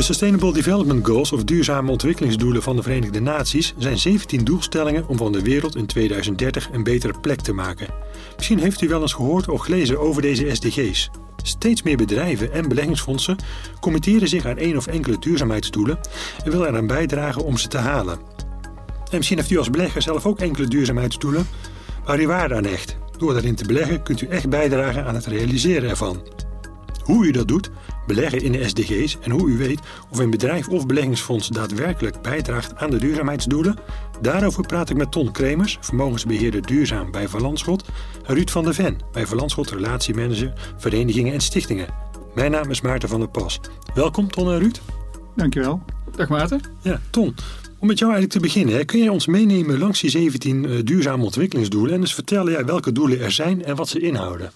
De Sustainable Development Goals, of duurzame ontwikkelingsdoelen van de Verenigde Naties, zijn 17 doelstellingen om van de wereld in 2030 een betere plek te maken. Misschien heeft u wel eens gehoord of gelezen over deze SDG's. Steeds meer bedrijven en beleggingsfondsen committeren zich aan één of enkele duurzaamheidsdoelen en willen eraan bijdragen om ze te halen. En misschien heeft u als belegger zelf ook enkele duurzaamheidsdoelen waar u waarde aan hecht. Door daarin te beleggen kunt u echt bijdragen aan het realiseren ervan. Hoe u dat doet, beleggen in de SDG's en hoe u weet of een bedrijf of beleggingsfonds daadwerkelijk bijdraagt aan de duurzaamheidsdoelen, daarover praat ik met Ton Kremers, vermogensbeheerder duurzaam bij Van Landschot, en Ruud van der Ven bij Van Landschot Relatiemanager, Verenigingen en Stichtingen. Mijn naam is Maarten van der Pas. Welkom Ton en Ruud. Dankjewel. Dag Maarten. Ja, Ton. Om met jou eigenlijk te beginnen, hè, kun jij ons meenemen langs die 17 uh, duurzame ontwikkelingsdoelen en dus vertellen ja, welke doelen er zijn en wat ze inhouden?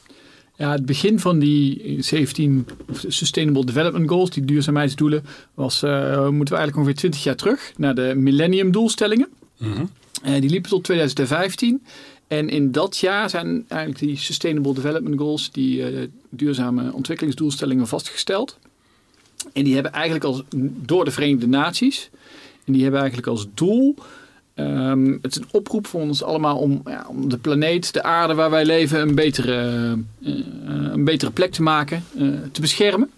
Ja, het begin van die 17 Sustainable Development Goals, die duurzaamheidsdoelen, was, uh, moeten we eigenlijk ongeveer 20 jaar terug naar de Millennium Doelstellingen. Mm uh, die liepen tot 2015. En in dat jaar zijn eigenlijk die Sustainable Development Goals, die uh, duurzame ontwikkelingsdoelstellingen, vastgesteld. En die hebben eigenlijk als, door de Verenigde Naties, en die hebben eigenlijk als doel Um, het is een oproep voor ons allemaal om, ja, om de planeet, de aarde waar wij leven, een betere, uh, een betere plek te maken, uh, te beschermen.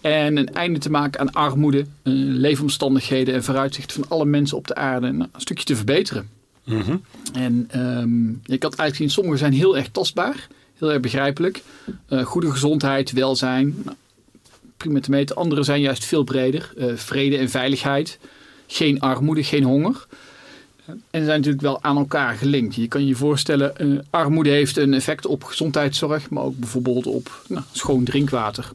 En een einde te maken aan armoede, uh, leefomstandigheden en vooruitzicht van alle mensen op de aarde nou, een stukje te verbeteren. Mm -hmm. En um, je kan het eigenlijk zien, sommige zijn heel erg tastbaar, heel erg begrijpelijk. goede gezondheid, welzijn, nou, prima te meten. Andere zijn juist veel breder. vrede en veiligheid, geen armoede, geen honger. En zijn natuurlijk wel aan elkaar gelinkt. Je kan je voorstellen, uh, armoede heeft een effect op gezondheidszorg, maar ook bijvoorbeeld op nou, schoon drinkwater.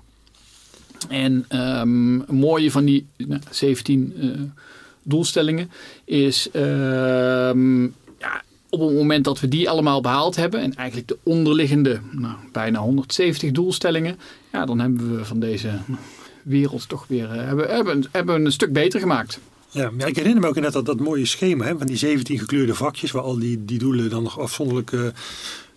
En um, mooie van die nou, 17 uh, doelstellingen is um, ja, op het moment dat we die allemaal behaald hebben en eigenlijk de onderliggende nou, bijna 170 doelstellingen, ja, dan hebben we van deze wereld toch weer uh, hebben, hebben, hebben een stuk beter gemaakt. Ja, maar ik herinner me ook net dat, dat mooie schema hè, van die 17 gekleurde vakjes, waar al die, die doelen dan nog afzonderlijk uh,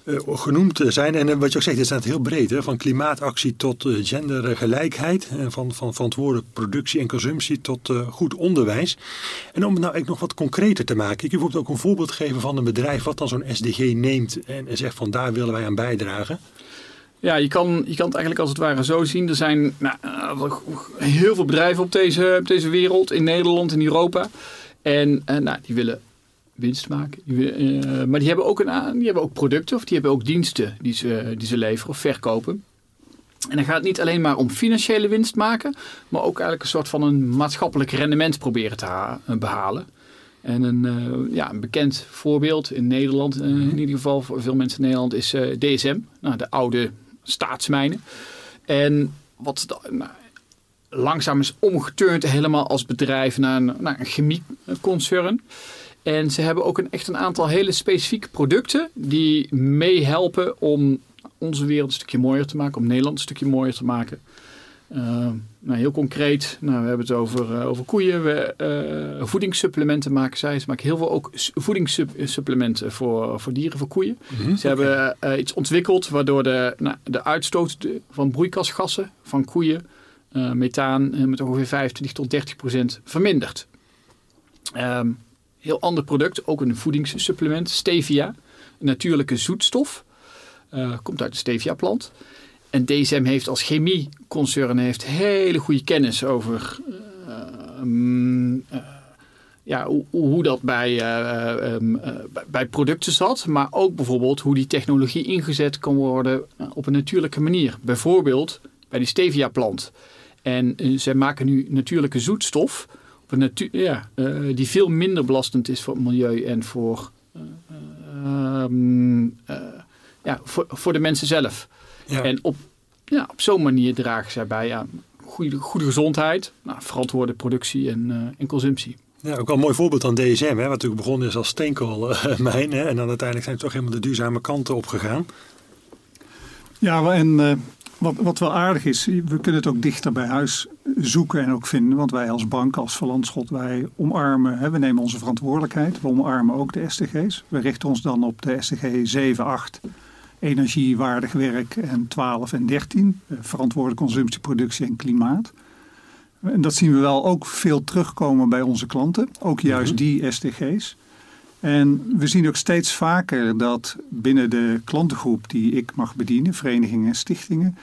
uh, genoemd zijn. En uh, wat je ook zegt, dit staat heel breed, hè, van klimaatactie tot gendergelijkheid, en van, van verantwoorde productie en consumptie tot goed onderwijs. En om het nou eigenlijk nog wat concreter te maken, ik heb bijvoorbeeld ook een voorbeeld geven van een bedrijf wat dan zo'n SDG neemt en, en zegt van daar willen wij aan bijdragen. Ja, je kan, je kan het eigenlijk als het ware zo zien. Er zijn nou, heel veel bedrijven op deze, op deze wereld, in Nederland, in Europa. En uh, nou, die willen winst maken. Uh, maar die hebben, ook een, die hebben ook producten of die hebben ook diensten die ze, die ze leveren of verkopen. En dan gaat het niet alleen maar om financiële winst maken, maar ook eigenlijk een soort van een maatschappelijk rendement proberen te behalen. En een, uh, ja, een bekend voorbeeld in Nederland, uh, in ieder geval voor veel mensen in Nederland, is DSM. Nou, de oude staatsmijnen. En wat nou, langzaam is omgeturnd helemaal als bedrijf naar een, naar een chemieconcern. En ze hebben ook een, echt een aantal hele specifieke producten die meehelpen om onze wereld een stukje mooier te maken, om Nederland een stukje mooier te maken. Uh, nou, heel concreet, nou, we hebben het over, uh, over koeien. We, uh, voedingssupplementen maken zij. Ze maken heel veel ook voedingssupplementen voor, voor dieren, voor koeien. Mm -hmm, Ze okay. hebben iets ontwikkeld waardoor de, nou, de uitstoot van broeikasgassen van koeien, methaan, met ongeveer 25 tot 30 procent vermindert. Um, heel ander product, ook een voedingssupplement, stevia, een natuurlijke zoetstof. komt uit de stevia plant. En DSM heeft als chemieconcern heeft hele goede kennis over uh, um, uh, ja, hoe, hoe, dat bij, uh, um, bij producten zat. Maar ook bijvoorbeeld hoe die technologie ingezet kan worden op een natuurlijke manier. Bijvoorbeeld bij die stevia plant. En zij maken nu natuurlijke zoetstof op een natuur, ja, die veel minder belastend is voor het milieu en voor, um, ja, voor, voor de mensen zelf. Ja. En op, ja, op zo'n manier dragen zij bij aan goede, goede gezondheid, nou, verantwoorde productie en, uh, en consumptie. Ja, ook wel een mooi voorbeeld van DSM, hè, wat natuurlijk begonnen is als steenkoolmijn. Hè, en dan uiteindelijk zijn ze toch helemaal de duurzame kanten opgegaan. Ja, en uh, wat, wat wel aardig is, we kunnen het ook dichter bij huis zoeken en ook vinden. Want wij als bank, als Verlandschot, wij omarmen, hè, we nemen onze verantwoordelijkheid. We omarmen ook de SDG's. We richten ons dan op de SDG 7, 8 energiewaardig werk en 12 en 13, verantwoorde consumptie, productie en klimaat. En dat zien we wel ook veel terugkomen bij onze klanten. Ook juist Mhm. die SDG's. En we zien ook steeds vaker dat binnen de klantengroep die ik mag bedienen, verenigingen en stichtingen,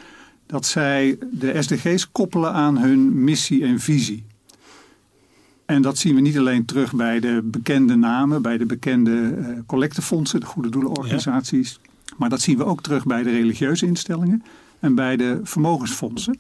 dat zij de SDG's koppelen aan hun missie en visie. En dat zien we niet alleen terug bij de bekende namen, bij de bekende eh, collectefondsen, de goede doelenorganisaties. Maar dat zien we ook terug bij de religieuze instellingen en bij de vermogensfondsen.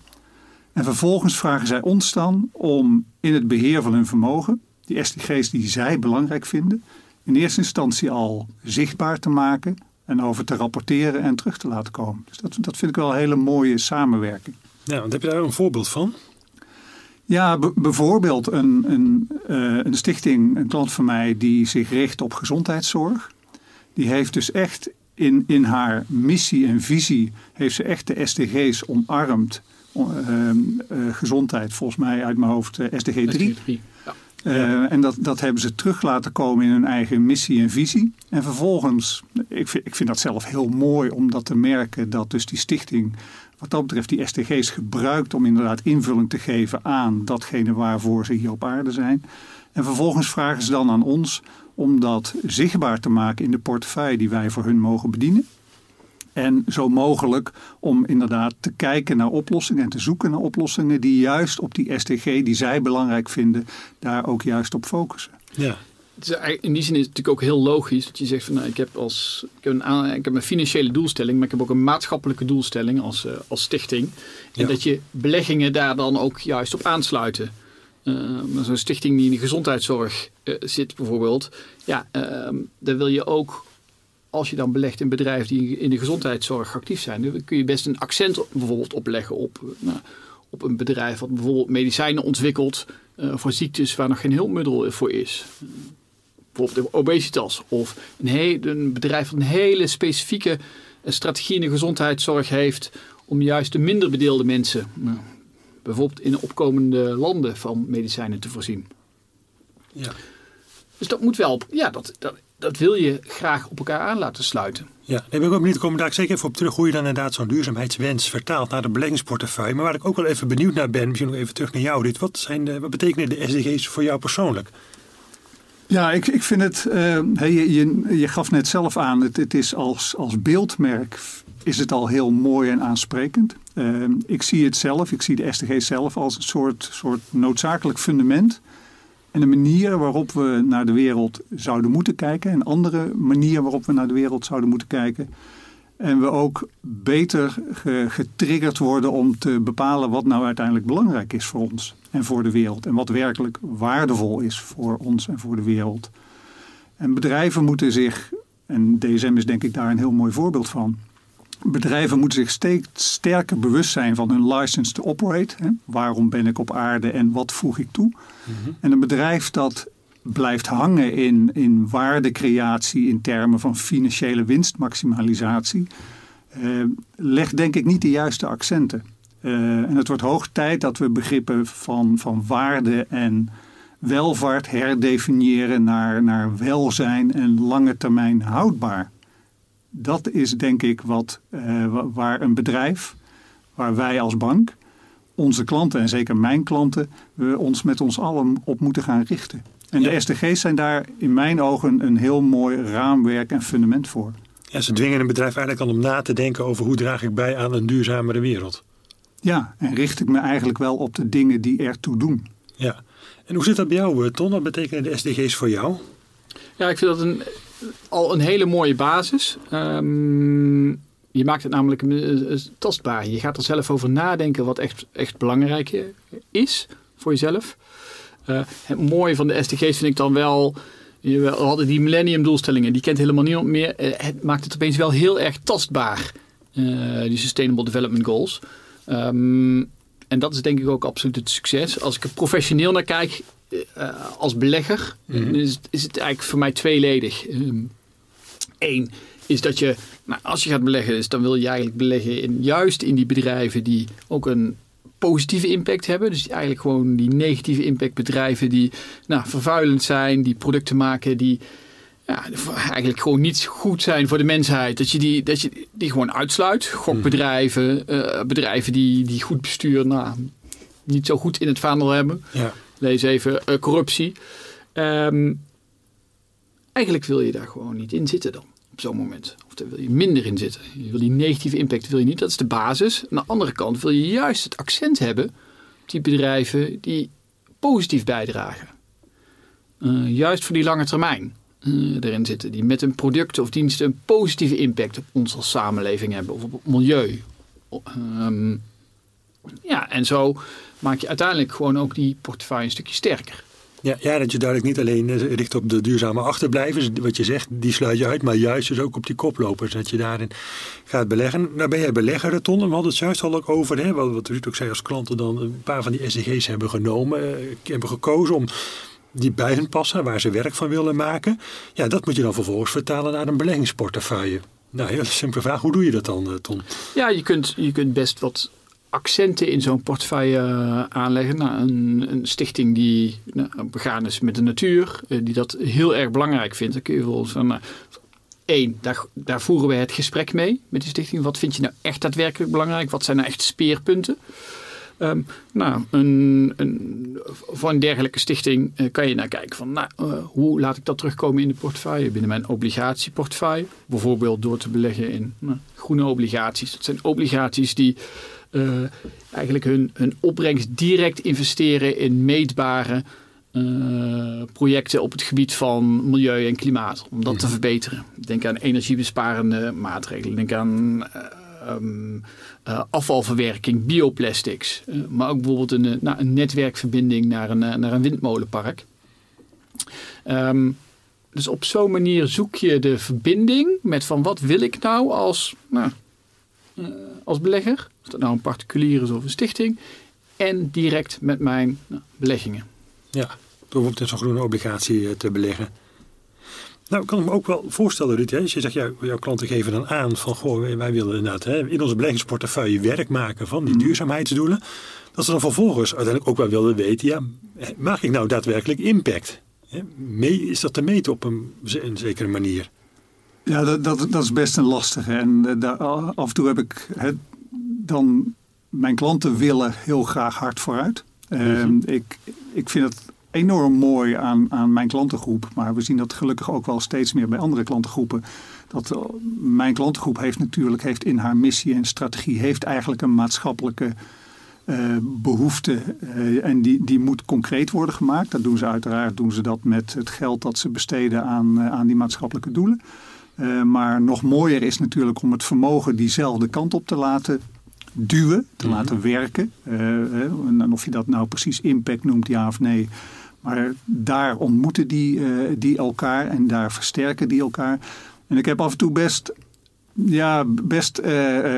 En vervolgens vragen zij ons dan om in het beheer van hun vermogen, die SDG's die zij belangrijk vinden, in eerste instantie al zichtbaar te maken en over te rapporteren en terug te laten komen. Dus dat, dat vind ik wel een hele mooie samenwerking. Ja, want heb je daar een voorbeeld van? Ja, bijvoorbeeld een, een, eh, een stichting, een klant van mij, die zich richt op gezondheidszorg. Die heeft dus echt in, in haar missie en visie, heeft ze echt de SDG's omarmd. Ehm, eh, gezondheid, volgens mij uit mijn hoofd eh, SDG 3. Ja. Eh, en dat, dat hebben ze terug laten komen in hun eigen missie en visie. En vervolgens, ik vind, ik vind dat zelf heel mooi om dat te merken, dat dus die stichting wat dat betreft die SDG's gebruikt om inderdaad invulling te geven aan datgene waarvoor ze hier op aarde zijn. En vervolgens vragen ze dan aan ons om dat zichtbaar te maken in de portefeuille die wij voor hun mogen bedienen. En zo mogelijk om inderdaad te kijken naar oplossingen en te zoeken naar oplossingen die juist op die SDG die zij belangrijk vinden, daar ook juist op focussen. Ja. In die zin is het natuurlijk ook heel logisch dat je zegt van nou, ik heb als ik heb een, aan- ik heb een financiële doelstelling, maar ik heb ook een maatschappelijke doelstelling als, eh, als stichting. En Ja. dat je beleggingen daar dan ook juist op aansluiten. Eh, maar Zo'n stichting die in de gezondheidszorg eh, zit bijvoorbeeld, ja, ehm daar wil je ook als je dan belegt in bedrijven die in de gezondheidszorg actief zijn, dan kun je best een accent bijvoorbeeld opleggen op, eh, nou, op een bedrijf wat bijvoorbeeld medicijnen ontwikkelt eh, voor ziektes waar nog geen hulpmiddel voor is bijvoorbeeld de obesitas. Of een, een bedrijf dat een hele specifieke strategie in de gezondheidszorg heeft om juist de minder bedeelde mensen, nou, bijvoorbeeld in opkomende landen, van medicijnen te voorzien. Ja. Dus dat moet wel, ja, dat, dat, dat wil je graag op elkaar aan laten sluiten. Ja, daar ben ik ook benieuwd. Ik kom daar zeker even op terug hoe je dan inderdaad zo'n duurzaamheidswens vertaalt naar de beleggingsportefeuille. Maar waar ik ook wel even benieuwd naar ben, misschien nog even terug naar jou dit. Wat, zijn de, wat betekenen de SDG's voor jou persoonlijk? Ja, ik, ik vind het, eh, hey, je, je, je gaf net zelf aan, het, het is als, als beeldmerk is het al heel mooi en aansprekend. Eh, ik zie het zelf, ik zie de SDG zelf als een soort, soort noodzakelijk fundament. En de manier waarop we naar de wereld zouden moeten kijken. Een andere manier waarop we naar de wereld zouden moeten kijken. En we ook beter ge- getriggerd worden om te bepalen wat nou uiteindelijk belangrijk is voor ons en voor de wereld. En wat werkelijk waardevol is voor ons en voor de wereld. En bedrijven moeten zich, en DSM is denk ik daar een heel mooi voorbeeld van. Bedrijven moeten zich steeds sterker bewust zijn van hun license to operate. Hè? Waarom ben ik op aarde en wat voeg ik toe? En een bedrijf dat blijft hangen in, in waardecreatie in termen van financiële winstmaximalisatie, eh, legt denk ik niet de juiste accenten. Eh, en het wordt hoog tijd dat we begrippen van, van waarde en welvaart herdefiniëren naar, naar welzijn en lange termijn houdbaar. Dat is denk ik wat, eh, wa- waar een bedrijf, waar wij als bank, onze klanten en zeker mijn klanten, we ons met ons allen op moeten gaan richten. En Ja. de SDG's zijn daar in mijn ogen een heel mooi raamwerk en fundament voor. Ja, ze dwingen een bedrijf eigenlijk al om na te denken over hoe draag ik bij aan een duurzamere wereld. Ja, en richt ik me eigenlijk wel op de dingen die ertoe doen. Ja. En hoe zit dat bij jou, eh, Ton? Wat betekenen de SDG's voor jou? Ja, ik vind dat een, al een hele mooie basis. Ehm, je maakt het namelijk eh, eh, tastbaar. Je gaat er zelf over nadenken wat echt, echt belangrijk eh, is voor jezelf. Het mooie van de SDG's vind ik dan wel... We hadden die millennium doelstellingen, die kent helemaal niemand meer. Het maakt het opeens wel heel erg tastbaar, die Sustainable Development Goals. Ehm, en dat is denk ik ook absoluut het succes. Als ik er professioneel naar kijk, eh, als belegger, Mhm. is, het- is het eigenlijk voor mij tweeledig. Eén is dat je, nou, als je gaat beleggen, is, dan wil je eigenlijk beleggen in, juist in die bedrijven die ook een positieve impact hebben. Dus eigenlijk gewoon die negatieve impact bedrijven die nou, vervuilend zijn, die producten maken die ja, eigenlijk gewoon niet goed zijn voor de mensheid. Dat je die, dat je die gewoon uitsluit. Gokbedrijven, eh, bedrijven die, die goed besturen. Nou, niet zo goed in het vaandel hebben. Ja. Lees even eh, corruptie. Ehm, eigenlijk wil je daar gewoon niet in zitten dan. Op zo'n moment. Of daar wil je minder in zitten. Je wil die negatieve impact wil je niet. Dat is de basis. Aan de andere kant wil je juist het accent hebben op die bedrijven die positief bijdragen. Eh, juist voor die lange termijn uh, erin zitten. Die met hun producten of diensten een positieve impact op ons als samenleving hebben. Of op het milieu. Um, ja, en zo maak je uiteindelijk gewoon ook die portefeuille een stukje sterker. Ja, ja, dat je duidelijk niet alleen eh, richt op de duurzame achterblijvers, wat je zegt, die sluit je uit, maar juist dus ook op die koplopers, dat je daarin gaat beleggen. Nou ben jij belegger, Ton, we hadden het juist al ook over, hè, wat Ruud ook zei, als klanten dan een paar van die SDG's hebben genomen, eh, hebben gekozen om die bij hun passen, waar ze werk van willen maken. Ja, dat moet je dan vervolgens vertalen naar een beleggingsportefeuille. Nou, heel simpele vraag. Hoe doe je dat dan, eh, Ton? Ja, je kunt, je kunt best wat accenten in zo'n portefeuille eh, aanleggen. Nou, een, een, stichting die nou, begaan is met de natuur, eh, die dat heel erg belangrijk vindt. Dan kun je wel van, één, daar, voeren we het gesprek mee met die stichting. Wat vind je nou echt daadwerkelijk belangrijk? Wat zijn nou echt speerpunten? Ehm, nou, een, een, voor een dergelijke stichting kan je naar kijken van nou, hoe laat ik dat terugkomen in de portefeuille, binnen mijn obligatieportefeuille. Bijvoorbeeld door te beleggen in nou, groene obligaties. Dat zijn obligaties die eigenlijk hun, hun opbrengst direct investeren in meetbare projecten op het gebied van milieu en klimaat. Om dat te verbeteren. Denk aan energiebesparende maatregelen. Denk aan um, uh, afvalverwerking, bioplastics. Maar ook bijvoorbeeld een, nou, een netwerkverbinding naar een, naar een windmolenpark. Um, dus op zo'n manier zoek je de verbinding met van wat wil ik nou als, nou, als belegger. Of dat nou een particulier is of een stichting. En direct met mijn nou, beleggingen. Ja, bijvoorbeeld in zo'n groene obligatie te beleggen. Nou, ik kan me ook wel voorstellen, Ruud. Hè, als je zegt, ja, jouw klanten geven dan aan van... Goh, wij willen inderdaad hè, in onze beleggingsportefeuille werk maken van die duurzaamheidsdoelen. Dat ze dan vervolgens uiteindelijk ook wel willen weten... ja, maak ik nou daadwerkelijk impact? Is dat te meten op een, een zekere manier? Ja, dat, dat, dat is best een lastige. En daar, af en toe heb ik dan... Mijn klanten willen heel graag hard vooruit. Mm ik, ik vind het enorm mooi aan, aan mijn klantengroep. Maar we zien dat gelukkig ook wel steeds meer bij andere klantengroepen. Dat mijn klantengroep heeft natuurlijk heeft in haar missie en strategie heeft eigenlijk een maatschappelijke uh, behoefte. Uh, en die, die moet concreet worden gemaakt. Dat doen ze uiteraard doen ze dat met het geld dat ze besteden aan, aan die maatschappelijke doelen. maar nog mooier is natuurlijk om het vermogen diezelfde kant op te laten duwen, te mm -hmm. laten werken. en of je dat nou precies impact noemt, ja of nee, maar daar ontmoeten die, uh, die elkaar en daar versterken die elkaar. En ik heb af en toe best, ja, best uh,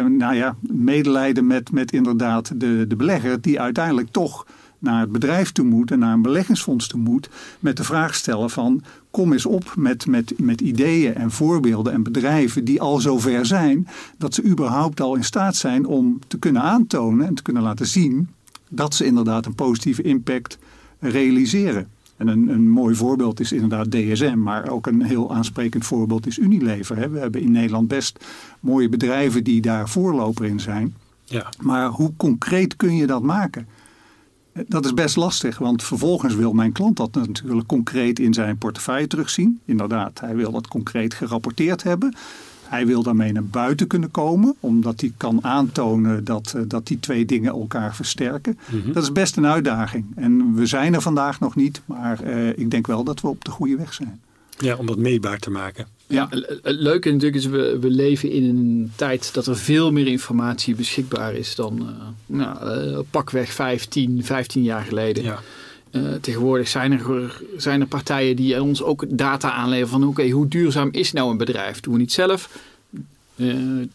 nou ja, medelijden met, met inderdaad de, de belegger die uiteindelijk toch naar het bedrijf toe moet en naar een beleggingsfonds toe moet. Met de vraag stellen van kom eens op met, met, met ideeën en voorbeelden en bedrijven die al zover zijn. Dat ze überhaupt al in staat zijn om te kunnen aantonen en te kunnen laten zien dat ze inderdaad een positieve impact realiseren. En een, een mooi voorbeeld is inderdaad DSM, maar ook een heel aansprekend voorbeeld is Unilever. We hebben in Nederland best mooie bedrijven die daar voorloper in zijn. Ja. Maar hoe concreet kun je dat maken? Dat is best lastig, want vervolgens wil mijn klant dat natuurlijk concreet in zijn portefeuille terugzien. Inderdaad, hij wil dat concreet gerapporteerd hebben. Hij wil daarmee naar buiten kunnen komen, omdat hij kan aantonen dat, uh, dat die twee dingen elkaar versterken. Mm -hmm. Dat is best een uitdaging. En we zijn er vandaag nog niet, maar uh, ik denk wel dat we op de goede weg zijn. Ja, om dat meetbaar te maken. Ja, het leuke natuurlijk is, we, we leven in een tijd dat er veel meer informatie beschikbaar is dan uh, nou, pakweg 15, 15 jaar geleden. Ja. Uh, tegenwoordig zijn er, zijn er partijen die ons ook data aanleveren van oké, okay, hoe duurzaam is nou een bedrijf? Doen we niet zelf? Uh,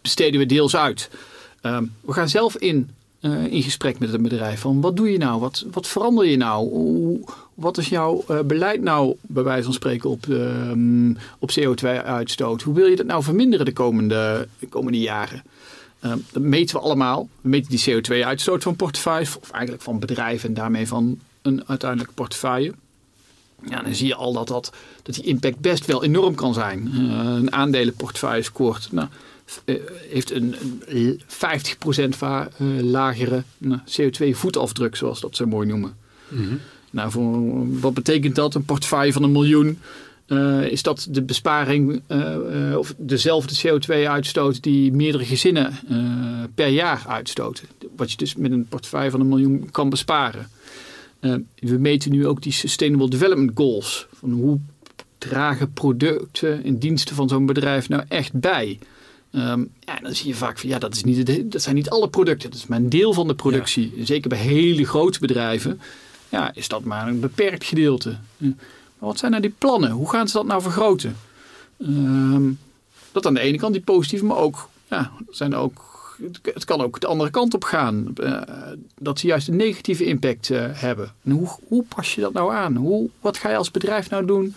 besteden we deels uit. Uh, we gaan zelf in, in gesprek met het bedrijf van wat doe je nou? Wat, wat verander je nou? Hoe, wat is jouw beleid nou, bij wijze van spreken, op, ehm, op CO2-uitstoot? Hoe wil je dat nou verminderen de komende, de komende jaren? Uh, dat meten we allemaal. We meten die CO2-uitstoot van portefeuilles, of eigenlijk van bedrijven en daarmee van een uiteindelijke portefeuille. Ja, dan zie je al dat, dat, dat die impact best wel enorm kan zijn. Uh, een aandelenportefeuille scoort nou, heeft een, een 50% va- eh, lagere nou, CO2-voetafdruk, zoals dat zo mooi noemen. Mhm. Nou, voor, wat betekent dat? Een portefeuille van een miljoen. eh, is dat de besparing eh, eh, of dezelfde CO2-uitstoot die meerdere gezinnen per jaar uitstoten? Wat je dus met een portefeuille van een miljoen kan besparen. We meten nu ook die Sustainable Development Goals. Van hoe dragen producten en diensten van zo'n bedrijf nou echt bij? Ehm, ja, dan zie je vaak van ja, dat, is niet, dat zijn niet alle producten. Dat is maar een deel van de productie. Zeker bij hele grote bedrijven ja, is dat maar een beperkt gedeelte. Ja. Maar wat zijn nou die plannen? Hoe gaan ze dat nou vergroten? Ehm, dat aan de ene kant die positieve, maar ook, ja, zijn ook het- kan ook de andere kant op gaan. Eh, dat ze juist een negatieve impact eh, hebben. En hoe, hoe pas je dat nou aan? Hoe, wat ga je als bedrijf nou doen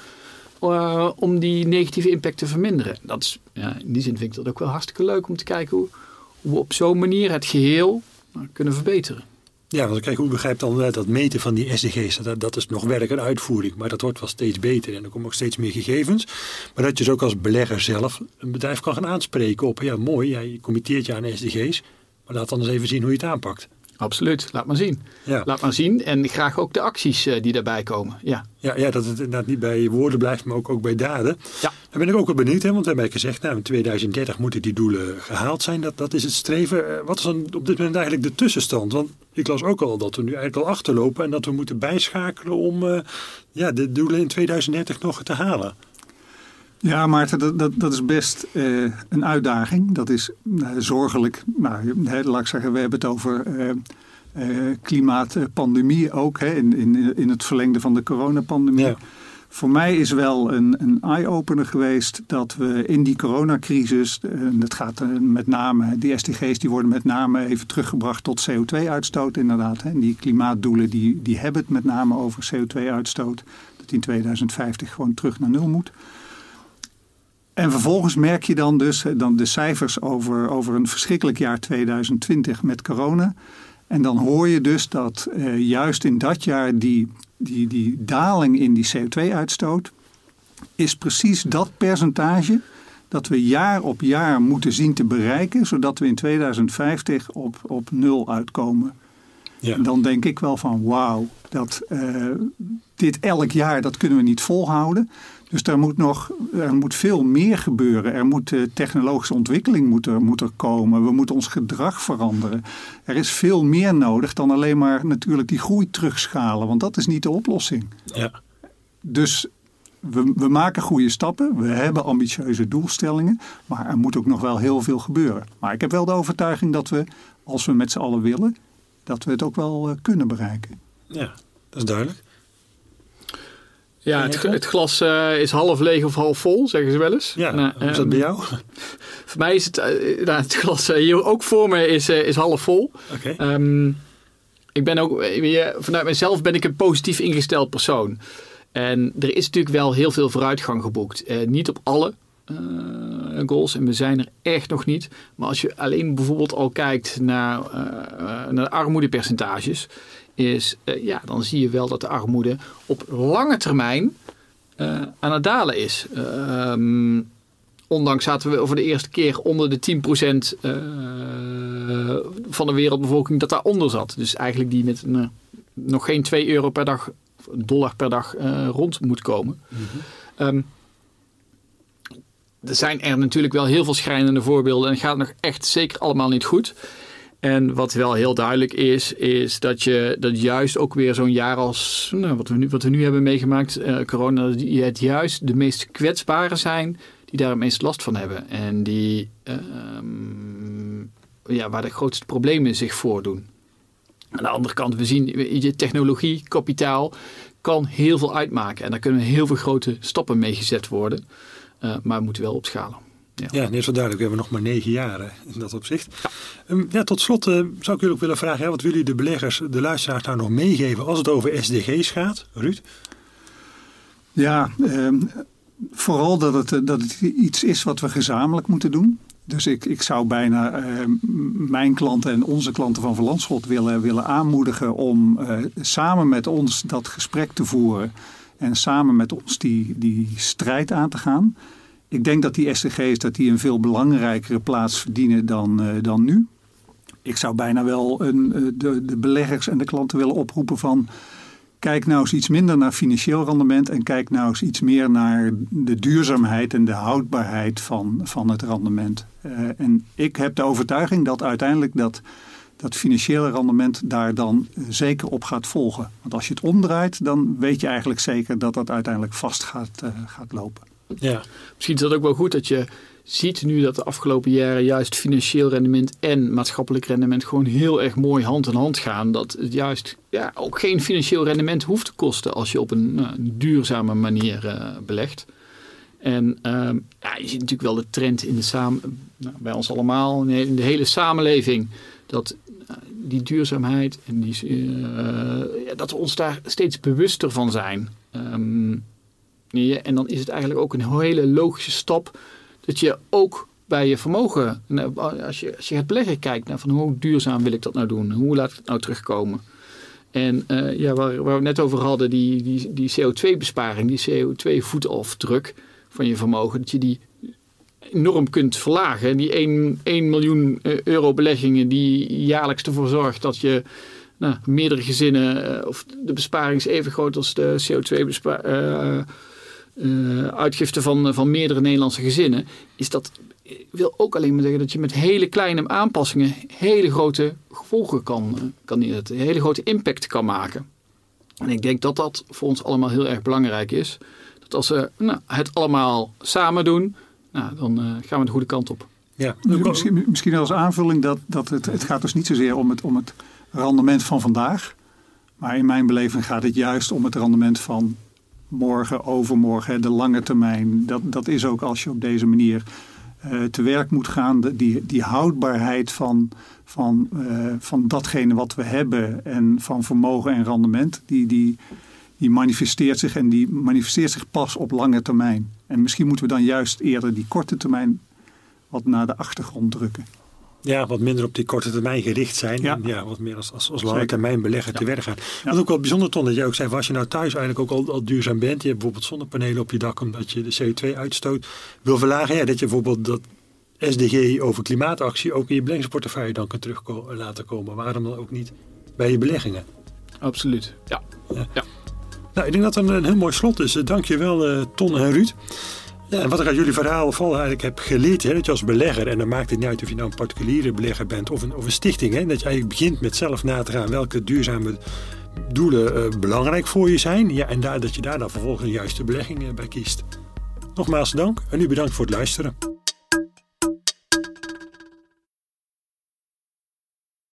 eh, om die negatieve impact te verminderen? Dat is, ja, in die zin vind ik dat ook wel hartstikke leuk om te kijken hoe, hoe we op zo'n manier het geheel kunnen verbeteren. Ja, want kijk, hoe begrijpt dan dat meten van die SDG's? Dat, dat is nog werk en uitvoering, maar dat wordt wel steeds beter en er komen ook steeds meer gegevens. Maar dat je dus ook als belegger zelf een bedrijf kan gaan aanspreken op, ja mooi, ja, je committeert je aan SDG's, maar laat dan eens even zien hoe je het aanpakt. Absoluut, laat maar zien. Ja, Laat maar zien en graag ook de acties eh, die daarbij komen. Ja, ja, ja dat het inderdaad niet bij woorden blijft, maar ook, ook bij daden. Ja. Daar ben ik ook wel benieuwd, hè, want we hebben gezegd, nou, in 2030 moeten die doelen gehaald zijn. Dat, dat is het streven. Eh, Wat is dan op dit moment eigenlijk de tussenstand? Want ik las ook al dat we nu eigenlijk al achterlopen en dat we moeten bijschakelen om eh, ja, de doelen in 2030 nog te halen. Ja, Maarten, dat, dat, dat is best eh, een uitdaging. Dat is eh, zorgelijk. Nou, laat ik zeggen, we hebben het over klimaatpandemie ook. Hè, in, in, in het verlengde van de coronapandemie. Ja. Voor mij is wel een, een eye-opener geweest dat we in die coronacrisis, en dat gaat eh, met name, die SDG's die worden met name even teruggebracht tot CO2-uitstoot inderdaad. Hè. Die klimaatdoelen die, die hebben het met name over CO2-uitstoot. Dat in 2050 gewoon terug naar nul moet. En vervolgens merk je dan dus eh, dan de cijfers over, over een verschrikkelijk jaar 2020 met corona. En dan hoor je dus dat eh, juist in dat jaar die, die, die daling in die CO2-uitstoot is precies dat percentage dat we jaar op jaar moeten zien te bereiken, zodat we in 2050 op, op nul uitkomen. Ja. En dan denk ik wel van wauw, dat eh, dit elk jaar, dat kunnen we niet volhouden. Dus er moet nog er moet veel meer gebeuren. Er moet eh, technologische ontwikkeling moet er, moet er komen. We moeten ons gedrag veranderen. Er is veel meer nodig dan alleen maar natuurlijk die groei terugschalen. Want dat is niet de oplossing. Ja. Dus we, we maken goede stappen. We hebben ambitieuze doelstellingen. Maar er moet ook nog wel heel veel gebeuren. Maar ik heb wel de overtuiging dat we, als we met z'n allen willen, dat we het ook wel eh, kunnen bereiken. ja, dat is duidelijk. Ja het, het glas eh, is half leeg of half vol, zeggen ze wel eens. Ja, Nou, hoe is dat ehm, bij jou? Voor mij is het, eh, nou, het glas eh, hier ook voor me is, is half vol. Oké. Ehm, ik ben ook, vanuit mezelf ben ik een positief ingesteld persoon. En er is natuurlijk wel heel veel vooruitgang geboekt. Niet op alle goals en we zijn er echt nog niet. Maar als je alleen bijvoorbeeld al kijkt naar, naar de armoedepercentages, is, eh, ja, dan zie je wel dat de armoede op lange termijn eh, aan het dalen is. Ehm, ondanks zaten we voor de eerste keer onder de 10% eh, van de wereldbevolking dat daaronder zat. Dus eigenlijk die met nou, nog geen 2 euro per dag, dollar per dag rond moet komen. Ehm, er zijn er natuurlijk wel heel veel schrijnende voorbeelden en het gaat nog echt zeker allemaal niet goed. En wat wel heel duidelijk is, is dat je dat juist ook weer zo'n jaar als nou, wat, we nu, wat we nu hebben meegemaakt, eh, corona, die het juist de meest kwetsbaren zijn die daar het meest last van hebben. En die, ehm, ja, waar de grootste problemen zich voordoen. Aan de andere kant, we zien je technologie, kapitaal kan heel veel uitmaken. En daar kunnen heel veel grote stappen mee gezet worden. Eh, maar we moeten wel opschalen. Ja, net zo duidelijk. We hebben nog maar negen jaar hè, in dat opzicht. Ja, ja tot slot eh, zou ik jullie ook willen vragen. Hè, wat willen de beleggers, de luisteraars nou nog meegeven als het over SDG's gaat? Ruud? Ja, ehm, vooral dat het, eh, dat het iets is wat we gezamenlijk moeten doen. Dus ik, ik zou bijna eh, mijn klanten en onze klanten van Verlandschot willen, willen aanmoedigen om eh, samen met ons dat gesprek te voeren. En samen met ons die, die strijd aan te gaan. Ik denk dat die SDG's dat die een veel belangrijkere plaats verdienen dan, dan nu. Ik zou bijna wel een, de, de beleggers en de klanten willen oproepen van Kijk nou eens iets minder naar financieel rendement en kijk nou eens iets meer naar de duurzaamheid en de houdbaarheid van, van het rendement. Uh, en ik heb de overtuiging dat uiteindelijk dat, dat financiële rendement daar dan zeker op gaat volgen. Want als je het omdraait, dan weet je eigenlijk zeker dat dat uiteindelijk vast gaat, gaat lopen. Ja. Misschien is dat ook wel goed dat je ziet nu dat de afgelopen jaren juist financieel rendement en maatschappelijk rendement gewoon heel erg mooi hand in hand gaan. Dat het juist ja, ook geen financieel rendement hoeft te kosten als je op een uh, duurzame manier uh, belegt. En uh, ja, je ziet natuurlijk wel de trend in de samen, nou, bij ons allemaal, in de hele samenleving, dat uh, die duurzaamheid en die, dat we ons daar steeds bewuster van zijn. Um, en dan is het eigenlijk ook een hele logische stap dat je ook bij je vermogen, nou, als je, als je het beleggen kijkt naar van hoe duurzaam wil ik dat nou doen? Hoe laat ik het nou terugkomen? En uh, ja, waar, waar, we net over hadden, die, die, die CO2-besparing, die CO2-voetafdruk van je vermogen, dat je die enorm kunt verlagen. Die 1, 1 miljoen eh, euro beleggingen die jaarlijks ervoor zorgt dat je nou, meerdere gezinnen, of de besparing is even groot als de CO2-besparing. Uh, uitgifte van, van meerdere Nederlandse gezinnen, is dat wil ook alleen maar zeggen dat je met hele kleine aanpassingen hele grote gevolgen kan, kan een hele grote impact kan maken. En ik denk dat dat voor ons allemaal heel erg belangrijk is. Dat als we nou, het allemaal samen doen, nou, dan uh, gaan we de goede kant op. Ja. Misschien, misschien als aanvulling dat, dat het, het gaat dus niet zozeer om het, om het rendement van vandaag. Maar in mijn beleving gaat het juist om het rendement van morgen, overmorgen, de lange termijn. Dat, dat is ook als je op deze manier uh, te werk moet gaan. Die, die houdbaarheid van, van, uh, van datgene wat we hebben en van vermogen en rendement, die, die, die manifesteert zich en die manifesteert zich pas op lange termijn. En misschien moeten we dan juist eerder die korte termijn wat naar de achtergrond drukken. Ja, wat minder op die korte termijn gericht zijn. Ja. En ja, wat meer als, als, als lange termijn belegger ja. te werk gaan. Wat ook wel bijzonder, Ton, dat jij ook zei, als je nou thuis eigenlijk ook al, al duurzaam bent. Je hebt bijvoorbeeld zonnepanelen op je dak omdat je de CO2-uitstoot wil verlagen. Ja, dat je bijvoorbeeld dat SDG over klimaatactie ook in je beleggingsportefeuille dan kan terug laten komen. Waarom dan ook niet bij je beleggingen? Absoluut, ja. ja. Nou, ik denk dat het een, een heel mooi slot is. Dank je wel, uh, Ton en Ruud. Ja, en wat ik uit jullie verhaal vooral eigenlijk heb geleerd, hè, dat je als belegger, en dan maakt het niet uit of je nou een particuliere belegger bent of een, of een stichting, hè, dat je eigenlijk begint met zelf na te gaan welke duurzame doelen uh, belangrijk voor je zijn. Ja, en daar, dat je daar dan vervolgens een juiste belegging bij kiest. Nogmaals dank en u bedankt voor het luisteren.